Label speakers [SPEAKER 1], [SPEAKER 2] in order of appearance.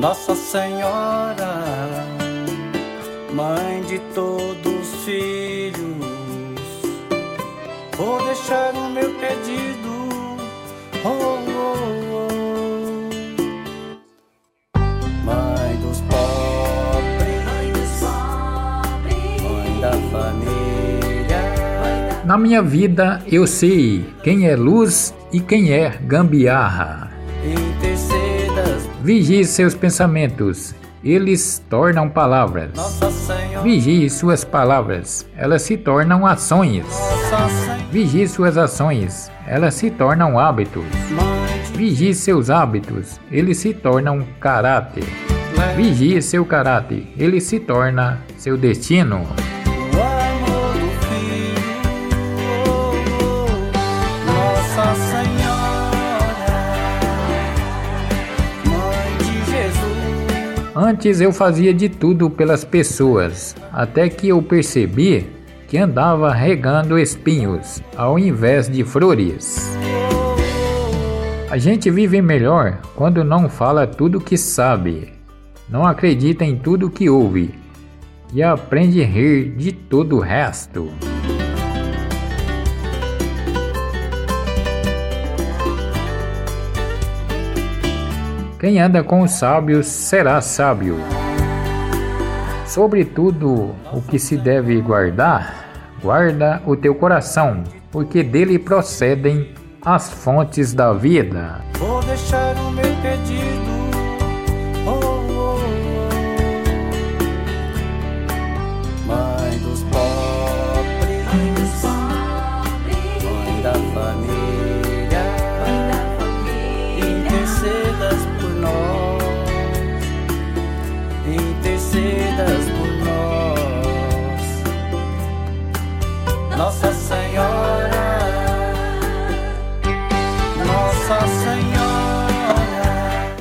[SPEAKER 1] Nossa Senhora, Mãe de todos os filhos, vou deixar o meu pedido. Oh, oh, oh. Mãe dos pobres, mãe da família.
[SPEAKER 2] Na minha vida eu sei quem é luz e quem é gambiarra. Vigie seus pensamentos, eles tornam palavras. Vigie suas palavras, elas se tornam ações. Vigie suas ações, elas se tornam hábitos. Vigie seus hábitos, eles se tornam caráter. Vigie seu caráter, ele se torna seu destino. Antes eu fazia de tudo pelas pessoas, até que eu percebi que andava regando espinhos ao invés de flores. A gente vive melhor quando não fala tudo que sabe, não acredita em tudo que ouve e aprende a rir de todo o resto. Quem anda com os sábios será sábio. Sobretudo o que se deve guardar, guarda o teu coração, porque dele procedem as fontes da vida.
[SPEAKER 1] Vou deixar o meu pedido. Nossa